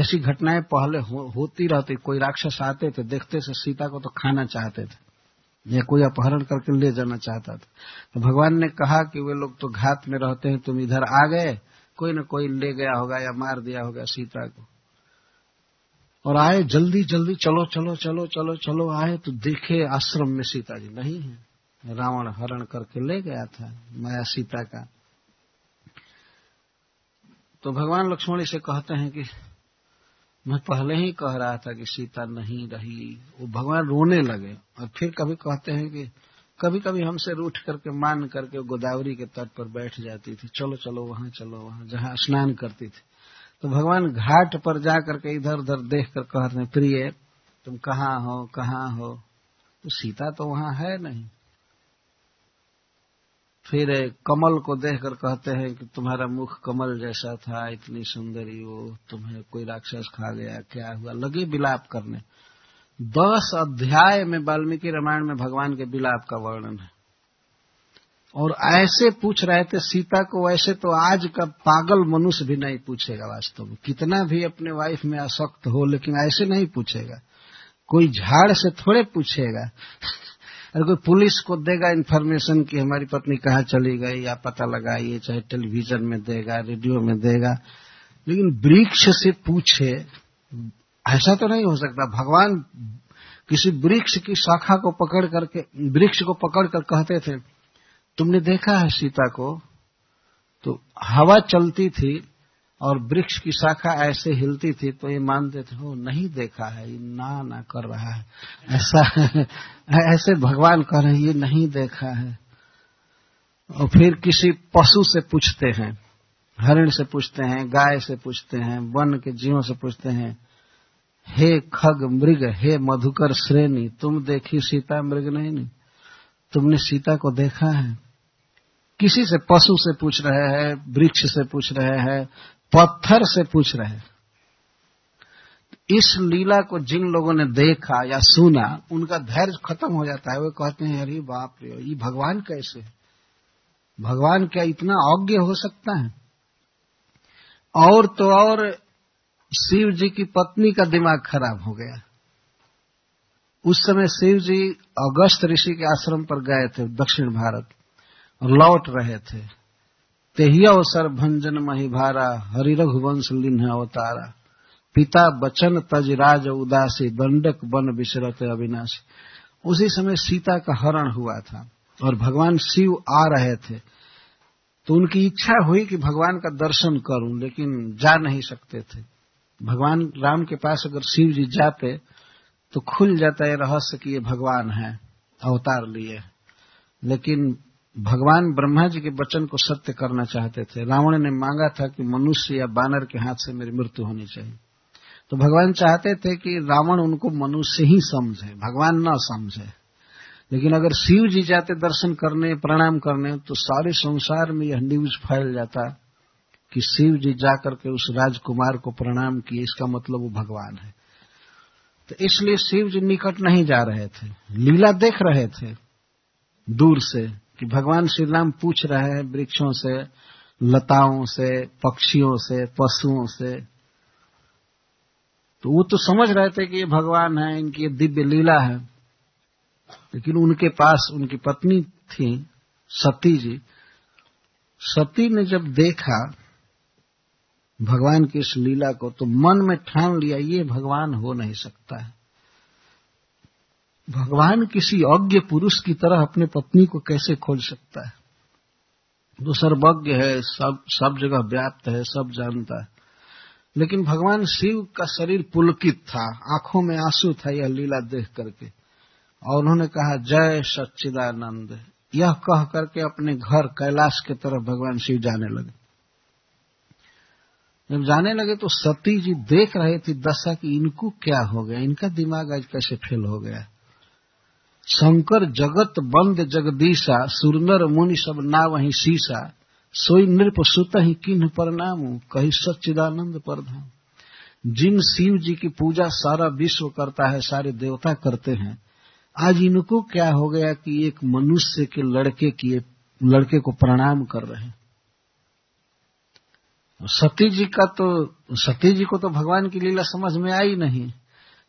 ऐसी घटनाएँ पहले हो, होती रहती। कोई राक्षस आते थे देखते से सीता को तो खाना चाहते थे। या कोई अपहरण करके ले जाना चाहता था। तो भगवान ने कहा कि वे लोग तो घात में रहते हैं तुम इधर आ गए। कोई न कोई ले गया होगा या मार दिया होगा सीता को। और आए जल्दी जल्दी चलो चलो चलो चलो चलो आए तो देखे आश्रम में सीता जी नहीं है। रावण हरण करके ले गया था माया सीता का। तो भगवान लक्ष्मण इसे कहते हैं कि मैं पहले ही कह रहा था कि सीता नहीं रही, वो भगवान रोने लगे और फिर कभी कहते हैं कि कभी कभी हमसे रूठ करके, मान करके गोदावरी के तट पर बैठ जाती थी। चलो चलो, वहाँ चलो, वहाँ, जहाँ स्नान करती थी। तो भगवान घाट पर जा करके इधर उधर देख कर कह रहे प्रिय, तुम कहाँ हो कहाँ हो? तो सीता तो वहाँ है नहीं। फिर कमल को देखकर कहते हैं कि तुम्हारा मुख कमल जैसा था, इतनी सुंदरी वो तुम्हें कोई राक्षस खा गया, क्या हुआ? लगे विलाप करने। दस अध्याय में वाल्मीकि रामायण में भगवान के विलाप का वर्णन है। और ऐसे पूछ रहे थे, सीता को वैसे तो आज का पागल मनुष्य भी नहीं पूछेगा वास्तव में। कितना भी अपने वाइफ में आसक्त हो, लेकिन ऐसे नहीं पूछेगा। कोई झाड़ से थोड़े पूछेगा। अगर कोई पुलिस को देगा इन्फॉर्मेशन कि हमारी पत्नी कहाँ चली गई, या पता लगाइए, चाहे टेलीविज़न में देगा रेडियो में देगा। लेकिन वृक्ष से पूछे, ऐसा तो नहीं हो सकता। भगवान किसी वृक्ष की शाखा को पकड़ करके, वृक्ष को पकड़ कर कहते थे, तुमने देखा है सीता को? तो हवा चलती थी और वृक्ष की शाखा ऐसे हिलती थी तो ये मानते थे वो नहीं देखा है, ये ना ना कर रहा है। ऐसा ऐसे भगवान कह रहे ये नहीं देखा है। और फिर किसी पशु से पूछते हैं, हरिण से पूछते हैं, गाय से पूछते हैं, वन के जीवों से पूछते हैं, हे खग मृग, हे मधुकर श्रेणी, तुम देखी सीता मृग नहीं नहीं तुमने सीता को देखा है? किसी से पशु से पूछ रहे हैं, वृक्ष से पूछ रहे हैं पत्थर से पूछ रहे इस लीला को जिन लोगों ने देखा या सुना, उनका धैर्य खत्म हो जाता है। वे कहते हैं, अरे बाप रे, ये भगवान कैसे भगवान क्या इतना अज्ञ हो सकता है? और तो और शिव जी की पत्नी का दिमाग खराब हो गया। उस समय शिव जी अगस्त ऋषि के आश्रम पर गए थे, दक्षिण भारत, लौट रहे थे। तेही अवसर भंजन महिभारा हरि रघुवंश लिन्ह अवतारा। पिता बचन तज राज उदासी, दंडक बन विशरत अविनाशी। उसी समय सीता का हरण हुआ था और भगवान शिव आ रहे थे। तो उनकी इच्छा हुई कि भगवान का दर्शन करूँ, लेकिन जा नहीं सकते थे। भगवान राम के पास अगर शिव जी जाते तो खुल जाता है रहस्य कि ये भगवान है, अवतार लिए। लेकिन भगवान ब्रह्मा जी के वचन को सत्य करना चाहते थे। रावण ने मांगा था कि मनुष्य या बानर के हाथ से मेरी मृत्यु होनी चाहिए। तो भगवान चाहते थे कि रावण उनको मनुष्य ही समझे, भगवान न समझे। लेकिन अगर शिव जी जाते दर्शन करने, प्रणाम करने तो सारे संसार में यह न्यूज़ फैल जाता कि शिव जी जाकर के उस राजकुमार को प्रणाम किए। इसका मतलब वो भगवान है। तो इसलिए शिव जी निकट नहीं जा रहे थे। लीला देख रहे थे दूर से। कि भगवान श्री राम पूछ रहे हैं वृक्षों से, लताओं से, पक्षियों से, पशुओं से। तो वो तो समझ रहे थे कि ये भगवान है, इनकी दिव्य लीला है। लेकिन उनके पास उनकी पत्नी थी, सती जी। सती ने जब देखा भगवान की इस लीला को तो मन में ठान लिया, ये भगवान हो नहीं सकता है। भगवान किसी अज्ञ पुरुष की तरह अपने पत्नी को कैसे खोज सकता है? वो सर्वज्ञ है, सब सब जगह व्याप्त है, सब जानता है। लेकिन भगवान शिव का शरीर पुलकित था, आँखों में आँसू था यह लीला देख करके। और उन्होंने कहा, जय सच्चिदानंद। यह कह करके अपने घर कैलाश के तरफ़ भगवान शिव जाने लगे। जब जाने लगे तो सती जी देख रहे थे दशा कि इनको क्या हो गया, इनका दिमाग आज कैसे फेल हो गया। शंकर जगत बंद जगदीशा, सुरनर मुनि सब ना वही शीशा सोई नृप सुत ही किन्ह पर नाम कही सच्चिदानंद प्रधान। जिन शिव जी की पूजा सारा विश्व करता है, सारे देवता करते हैं, आज इनको क्या हो गया कि एक मनुष्य के लड़के की लड़के को प्रणाम कर रहे हैं? सती जी का तो सती जी को तो भगवान की लीला समझ में आई नहीं,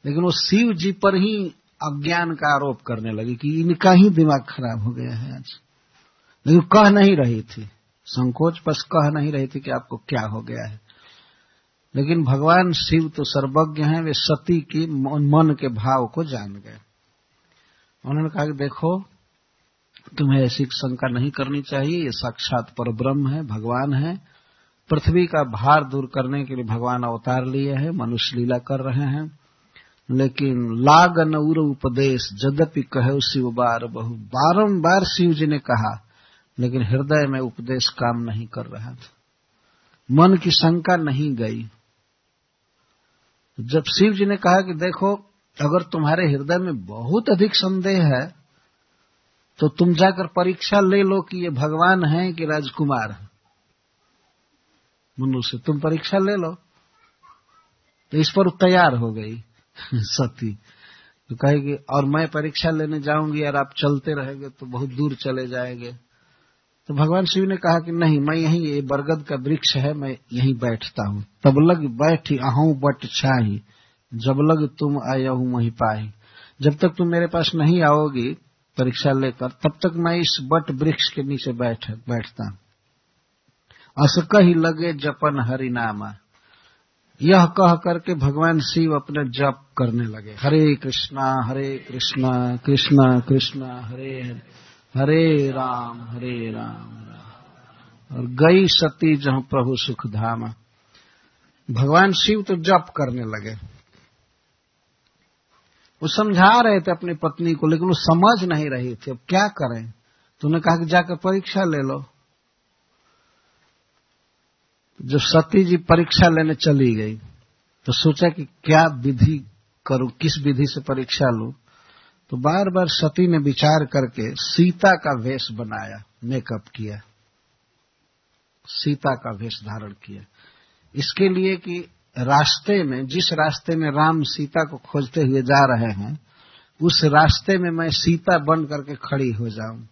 लेकिन वो शिव जी पर ही अज्ञान का आरोप करने लगी कि इनका ही दिमाग खराब हो गया है आज। लेकिन कह नहीं रही थी। संकोच बस कह नहीं रही थी कि आपको क्या हो गया है। लेकिन भगवान शिव तो सर्वज्ञ हैं, वे सती की मन के भाव को जान गए। उन्होंने कहा कि देखो, तुम्हें ऐसी शंका नहीं करनी चाहिए, ये साक्षात पर ब्रह्म है, भगवान है। पृथ्वी का भार दूर करने के लिए भगवान अवतार लिए हैं, मनुष्य लीला कर रहे हैं। लेकिन लाग नौर उपदेश, जदपि कहे शिव बार बहु। बारंबार शिव जी ने कहा, लेकिन हृदय में उपदेश काम नहीं कर रहा था। मन की शंका नहीं गई। जब शिव जी ने कहा कि देखो, अगर तुम्हारे हृदय में बहुत अधिक संदेह है तो तुम जाकर परीक्षा ले लो कि ये भगवान है कि राजकुमार है। मनुष्य तुम परीक्षा ले लो। तो इस पर तैयार हो गई। सती। तो कहेगी, और मैं परीक्षा लेने जाऊँगी यार आप चलते रहेंगे तो बहुत दूर चले जाएँगे। तो भगवान शिव ने कहा कि, नहीं, मैं यहीं, ये बरगद का वृक्ष है, मैं यहीं बैठता हूँ। तब लग बैठी आहू बट छाही, जब लग तुम आया वहीं पाही। जब तक तुम मेरे पास नहीं आओगी परीक्षा लेकर, तब तक मैं इस बट वृक्ष के नीचे बैठ, बैठता अस कही लगे जपन हरि नामा। यह कह करके भगवान शिव अपने जप करने लगे। हरे कृष्णा हरे कृष्णा कृष्णा कृष्णा, हरे हरे हरे राम हरे राम और गई सती जहाँ प्रभु सुख धामा भगवान शिव तो जप करने लगे। वो समझा रहे थे अपनी पत्नी को, लेकिन वो समझ नहीं रही थी। अब क्या करें? तो उन्होंने कहा कि जाकर परीक्षा ले लो। जब सती जी परीक्षा लेने चली गई तो सोचा कि क्या विधि करूँ, किस विधि से परीक्षा लूँ तो बार बार सती ने विचार करके सीता का वेश बनाया मेकअप किया। सीता का वेश धारण किया। इसके लिए कि रास्ते में, जिस रास्ते में राम सीता को खोजते हुए जा रहे हैं, उस रास्ते में मैं सीता बन करके खड़ी हो जाऊँ।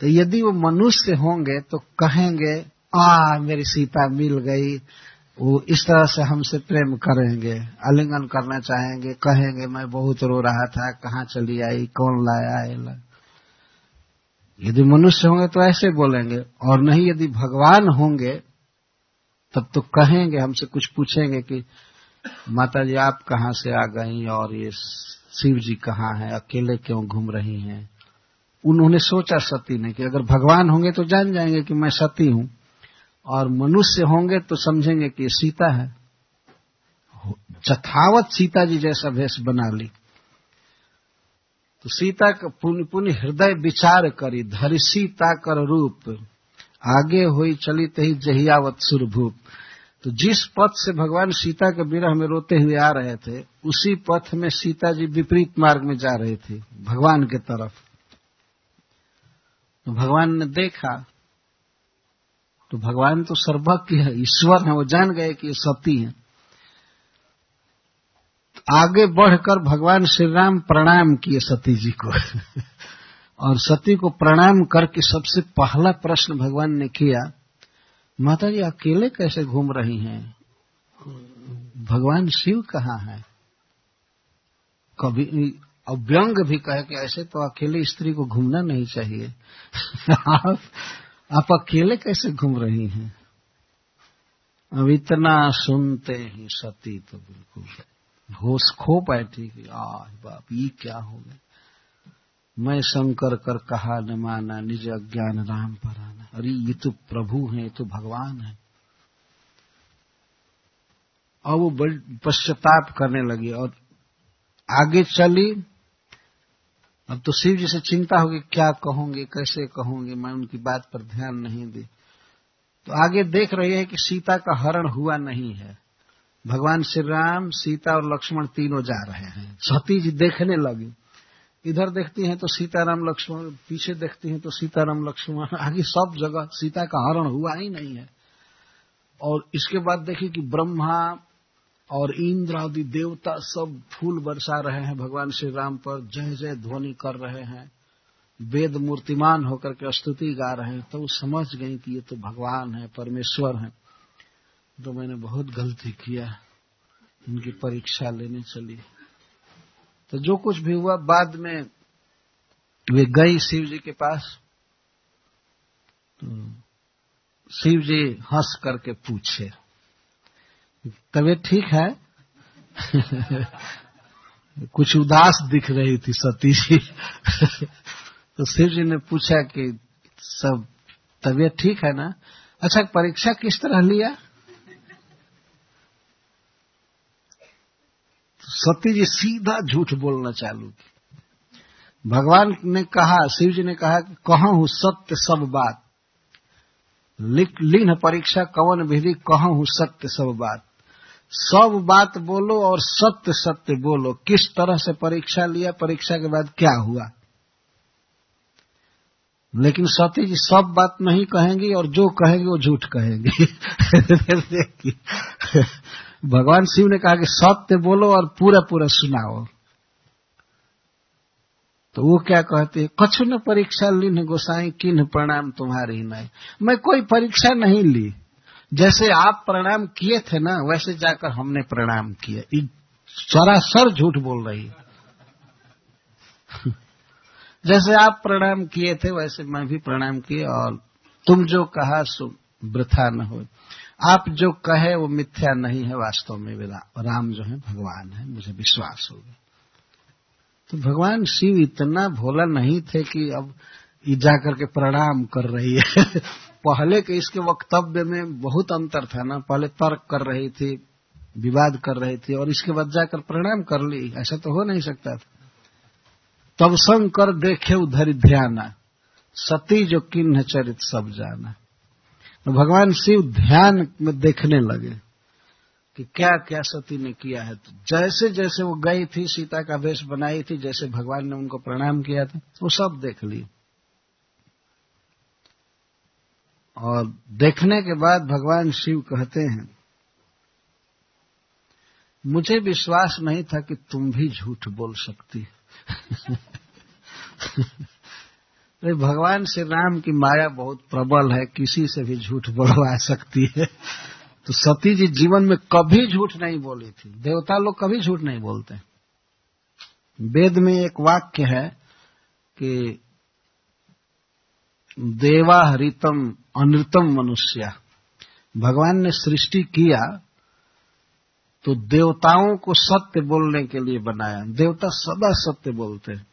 तो यदि वो मनुष्य होंगे तो कहेंगे आ, मेरी सीता मिल गई। वो इस तरह से हमसे प्रेम करेंगे, आलिंगन करना चाहेंगे, कहेंगे, मैं बहुत रो रहा था, कहाँ चली आई, कौन लाया आए यदि मनुष्य होंगे तो ऐसे बोलेंगे, और नहीं यदि भगवान होंगे, तब तो कहेंगे, हमसे कुछ पूछेंगे कि माता जी आप कहाँ से आ गई, और ये शिव जी कहाँ हैं, अकेले क्यों घूम रही हैं? उन्होंने सोचा सती ने कि अगर भगवान होंगे तो जान जाएँगे कि मैं सती हूँ। और मनुष्य होंगे तो समझेंगे कि सीता है। जथावत सीता जी जैसा भेष बना ली। तो सीता का पुण्य पुण्य हृदय विचार करी, धरि सीता कर रूप, आगे हुई चली तही जहियावत सुरभूप तो जिस पथ से भगवान सीता के विरह में रोते हुए आ रहे थे, उसी पथ में सीता जी विपरीत मार्ग में जा रही थी, भगवान के तरफ़। तो भगवान ने देखा तो भगवान तो सर्वज्ञ है, ईश्वर है, वो जान गए कि ये सती है। आगे बढ़कर भगवान श्री राम प्रणाम किए सती जी को। और सती को प्रणाम करके सबसे पहला प्रश्न भगवान ने किया माता जी अकेले कैसे घूम रही हैं? भगवान शिव कहाँ है? कभी अव्यंग भी कहे कि ऐसे तो अकेले स्त्री को घूमना नहीं चाहिए। आप आप अकेले कैसे घूम रही हैं? अब इतना सुनते ही सती तो बिल्कुल होश खो बैठी कि, आह, बाप, ये क्या हो गया? मैं शंकर कर कहा, न माना निज अज्ञान राम पर आना। अरे, ये तो प्रभु है, ये तो भगवान है। और वो बड़ी पश्चाताप करने लगी और आगे चली। अब तो शिव जी से चिंता होगी, क्या कहूँगी, कैसे कहूँगी, मैं उनकी बात पर ध्यान नहीं दी। तो आगे देख रही है कि सीता का हरण हुआ नहीं है। भगवान श्री राम, सीता और लक्ष्मण तीनों जा रहे हैं। सती जी देखने लगी। इधर देखती हैं तो सीताराम लक्ष्मण, पीछे देखती हैं तो सीताराम लक्ष्मण। आगे सब जगह सीता का हरण हुआ ही नहीं है। और इसके बाद देखी कि ब्रह्मा और इंद्र आदि देवता सब फूल बरसा रहे हैं, भगवान श्री राम पर जय जय ध्वनि कर रहे हैं, वेद मूर्तिमान होकर के स्तुति गा रहे हैं तो वो समझ गई कि ये तो भगवान है, परमेश्वर है। तो मैंने बहुत गलती किया उनकी परीक्षा लेने चली। तो जो कुछ भी हुआ, बाद में वे गई शिव जी के पास तो शिव जी हंस करके पूछे तबीयत ठीक है? कुछ उदास दिख रही थी सती जी। तो शिव जी ने पूछा कि सब तबीयत ठीक है ना? अच्छा परीक्षा किस तरह लिया तो सती जी सीधा झूठ बोलना चालू की। भगवान ने कहा, शिव जी ने कहा कि कहा हूँ सत्य सब बात? लिख, लीन परीक्षा, कवन विधि, कहा सत्य सब बात? सब बात बोलो और सत्य सत्य बोलो। किस तरह से परीक्षा लिया, परीक्षा के बाद क्या हुआ? लेकिन सती जी सब बात नहीं कहेंगी और जो कहेंगी वो झूठ कहेंगी। भगवान शिव ने कहा कि सत्य बोलो और पूरा पूरा सुनाओ। तो वो क्या कहते हैं? कछु न परीक्षा लीन गोसाई किन प्रणाम तुम्हारी नहीं मैं कोई परीक्षा नहीं ली। जैसे आप प्रणाम किए थे ना, वैसे जाकर हमने प्रणाम किया। सरासर झूठ बोल रही जैसे आप प्रणाम किए थे, वैसे मैं भी प्रणाम किए और तुम जो कहा, सो वृथा न हो। आप जो कहे, वो मिथ्या नहीं है वास्तव में राम जो है, भगवान है। मुझे विश्वास हो गया। तो भगवान शिव इतना भोला नहीं थे कि अब जाकर के प्रणाम कर रही है। पहले के इसके वक्तव्य में बहुत अंतर था ना। पहले तर्क कर रही थी, विवाद कर रही थी और इसके बाद जाकर प्रणाम कर ली। ऐसा तो हो नहीं सकता था। तब संग कर देखे उधर ध्याना, सती जो किन्ह चरित सब जाना। तो भगवान शिव ध्यान में देखने लगे कि क्या क्या सती ने किया है। तो जैसे जैसे वो गई थी, सीता का वेश बनाई थी, जैसे भगवान ने उनको प्रणाम किया था, वो सब देख ली और देखने के बाद भगवान शिव कहते हैं, मुझे विश्वास नहीं था कि तुम भी झूठ बोल सकती। तो भगवान श्री राम की माया बहुत प्रबल है, किसी से भी झूठ बोलवा सकती है। तो सती जी जीवन में कभी झूठ नहीं बोली थी। देवता लोग कभी झूठ नहीं बोलते। वेद में एक वाक्य है कि देवा हरितम अनृतम मनुष्य। भगवान ने सृष्टि किया तो देवताओं को सत्य बोलने के लिए बनाया। देवता सदा सत्य बोलते हैं।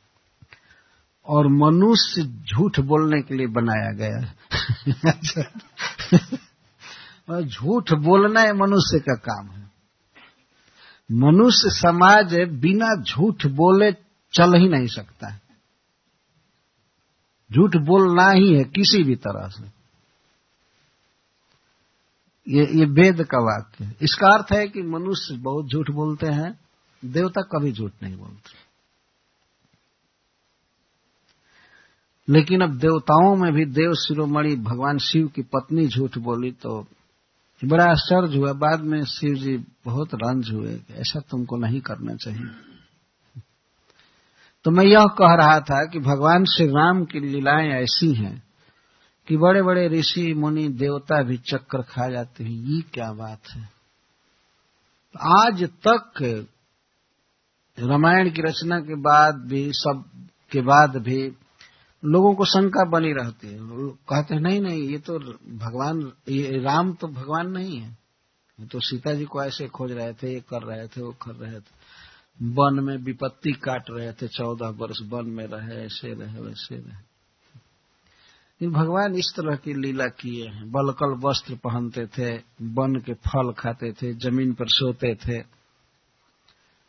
और मनुष्य झूठ बोलने के लिए बनाया गया और झूठ बोलना है मनुष्य का काम है। मनुष्य समाज बिना झूठ बोले चल ही नहीं सकता। है झूठ बोलना ही है किसी भी तरह से। ये ये वेद का वाक्य है। इसका अर्थ है कि मनुष्य बहुत झूठ बोलते हैं, देवता कभी झूठ नहीं बोलते। लेकिन अब देवताओं में भी देव शिरोमणि भगवान शिव की पत्नी झूठ बोली तो बड़ा आश्चर्य हुआ। बाद में शिव जी बहुत रंज हुए ऐसा तुमको नहीं करना चाहिए। तो मैं यह कह रहा था कि भगवान श्री राम की लीलाएँ ऐसी हैं कि बड़े बड़े ऋषि, मुनि, देवता भी चक्कर खा जाते हैं। ये क्या बात है? आज तक रामायण की रचना के बाद भी, सब के बाद भी लोगों को शंका बनी रहती है। कहते हैं, नहीं नहीं, ये तो भगवान, ये राम तो भगवान नहीं है। तो सीता जी को ऐसे खोज रहे थे, ये कर रहे थे, वो कर रहे थे। वन में विपत्ति काट रहे थे, चौदह वर्ष वन में रहे, ऐसे रहे, वैसे रहे। भगवान इस तरह की लीला किए हैं। बलकल वस्त्र पहनते थे, वन के फल खाते थे, ज़मीन पर सोते थे।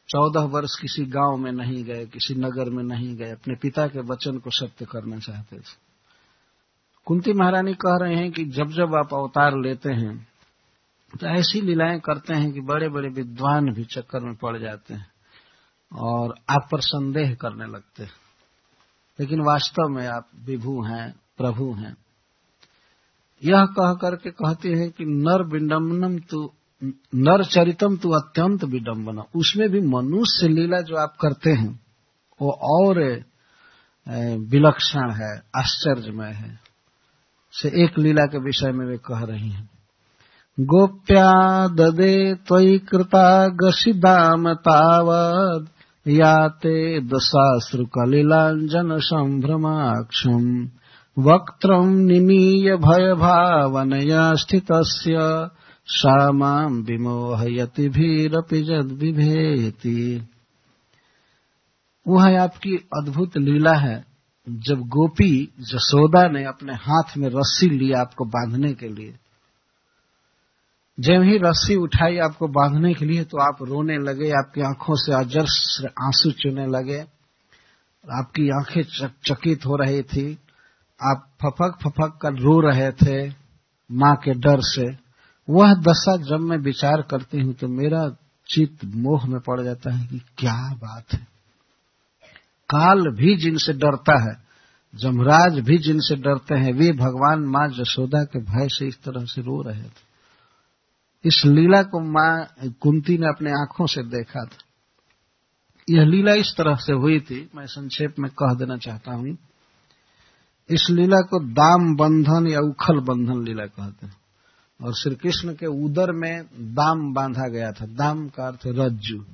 चौदह वर्ष किसी गाँव में नहीं गए, किसी नगर में नहीं गए, अपने पिता के वचन को सत्य करना चाहते थे। कुंती महारानी कह रहे हैं कि जब जब आप अवतार लेते हैं तो ऐसी लीलाएँ करते हैं कि बड़े बड़े विद्वान भी चक्कर में पड़ जाते हैं। और आप पर संदेह करने लगते हैं। लेकिन वास्तव में आप विभू हैं, प्रभु हैं। यह कह करके कहते हैं कि नर विडम्बनम तू, नर चरितम तू अत्यंत विडम्बना उसमें भी मनुष्य लीला जो आप करते हैं, वो और विलक्षण है, आश्चर्यमय है। से एक लीला के विषय में वे कह रही हैं। गोप्या ददे त्वयि कृता गशिदाम तावद या ते दशाश्रुकलिलाञ्जन सम्भ्रमाक्षम् वक्त्रम् निमीय भयभावनया स्थितस्य सा माम् विमोहयति भीरपि जद्विभेति। वह आपकी अद्भुत लीला है। जब गोपी जसोदा ने अपने हाथ में रस्सी ली आपको बांधने के लिए जब ही रस्सी उठाई आपको बांधने के लिए तो आप रोने लगे, आपकी आँखों से अजर आँसू चुने लगे आपकी आँखें चकित हो रही थी। आप फपक फपक कर रो रहे थे, माँ के डर से। वह दशा जब मैं विचार करती हूँ तो मेरा चित्त मोह में पड़ जाता है कि क्या बात है। काल भी जिनसे डरता है, जमराज भी जिनसे डरते हैं, वे भगवान माँ जसोदा के भय से इस तरह से रो रहे थे। इस लीला को माँ कुंती ने अपने आँखों से देखा था। यह लीला इस तरह से हुई थी, मैं संक्षेप में कह देना चाहता हूँ। इस लीला को दाम बंधन या उखल बंधन लीला कहते हैं। और श्री कृष्ण के उदर में दाम बांधा गया था। दाम का अर्थ रज्जु,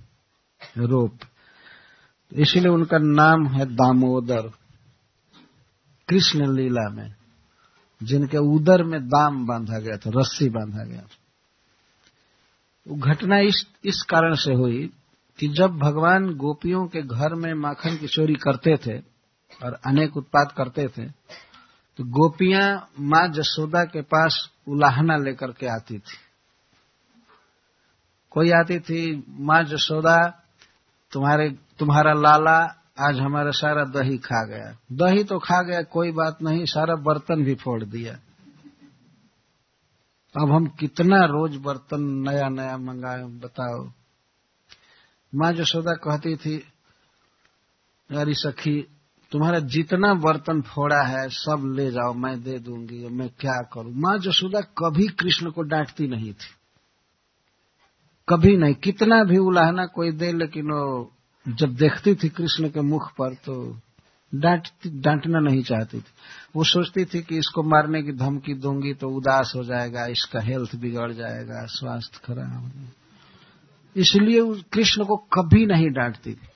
रोप। इसीलिए उनका नाम है दामोदर। कृष्ण लीला में जिनके उदर में दाम बांधा गया था, रस्सी बांधा गया था। घटना इस इस कारण से हुई कि जब भगवान गोपियों के घर में माखन की चोरी करते थे और अनेक उत्पाद करते थे तो गोपियाँ माँ जसोदा के पास उलाहना लेकर के आती थी। कोई आती थी, माँ जसोदा, तुम्हारे, तुम्हारा लाला, आज हमारा सारा दही खा गया। दही तो खा गया, कोई बात नहीं, सारा बर्तन भी फोड़ दिया। अब हम कितना रोज बर्तन नया नया मंगाए, बताओ। माँ जसोदा कहती थी यारी सखी, तुम्हारा जितना बर्तन फोड़ा है, सब ले जाओ, मैं दे दूँगी मैं क्या करूँ? माँ जसोदा कभी कृष्ण को डांटती नहीं थी। कभी नहीं, कितना भी उलाहना कोई दे, लेकिन वो जब देखती थी कृष्ण के मुख पर तो डांट, डांटना नहीं चाहती थी। वो सोचती थी कि इसको मारने की धमकी दूँगी तो उदास हो जाएगा, इसका हेल्थ बिगड़ जाएगा, स्वास्थ्य खराब हो इसलिए कृष्ण को कभी नहीं डांटती थी।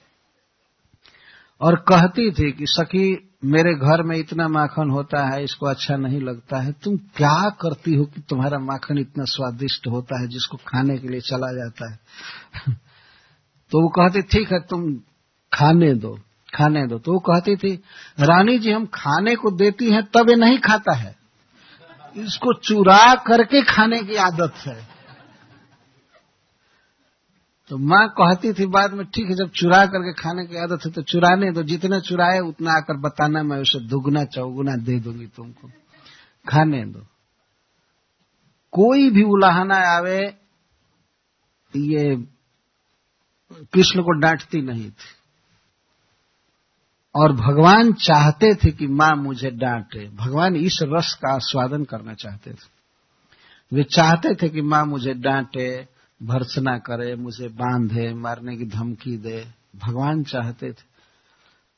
और कहती थी कि, सखी, मेरे घर में इतना माखन होता है, इसको अच्छा नहीं लगता है। तुम क्या करती हो कि तुम्हारा माखन इतना स्वादिष्ट होता है, जिसको खाने के लिए चला जाता है? तो वो कहती, ठीक है, तुम खाने दो। खाने दो। तो वो कहती थी, रानी जी, हम खाने को देती हैं, तब ये नहीं खाता है। इसको चुरा करके खाने की आदत है। तो माँ कहती थी बाद में, ठीक है, जब चुरा करके खाने की आदत है तो चुराने दो। जितने चुराए, उतना आकर बताना, मैं उसे दुगना, चौगुना दे दूँगी तुमको। खाने दो। कोई भी उलाहना आवे, ये कृष्ण को डांटती नहीं थी। और भगवान चाहते थे कि माँ मुझे डांटे। भगवान इस रस का आस्वादन करना चाहते थे। वे चाहते थे कि माँ मुझे डांटे, भर्सना करे, मुझे बांधे, मारने की धमकी दे। भगवान चाहते थे।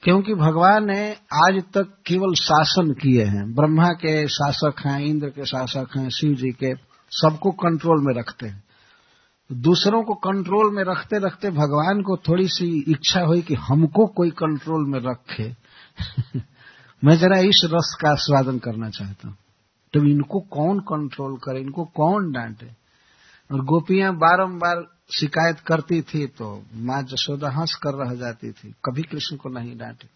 क्योंकि भगवान ने आज तक केवल शासन किए हैं। ब्रह्मा के शासक हैं, इंद्र के शासक हैं, शिव जी के, सबको कंट्रोल में रखते हैं। दूसरों को कंट्रोल में रखते रखते भगवान को थोड़ी सी इच्छा हुई कि हमको कोई कंट्रोल में रखे। मैं जरा इस रस का आस्वादन करना चाहता हूँ। तो इनको कौन कंट्रोल करे? इनको कौन डांटे? और गोपियाँ बारंबार शिकायत करती थी तो माँ जशोदा हंस कर रह जाती थी। कभी कृष्ण को नहीं डांटे।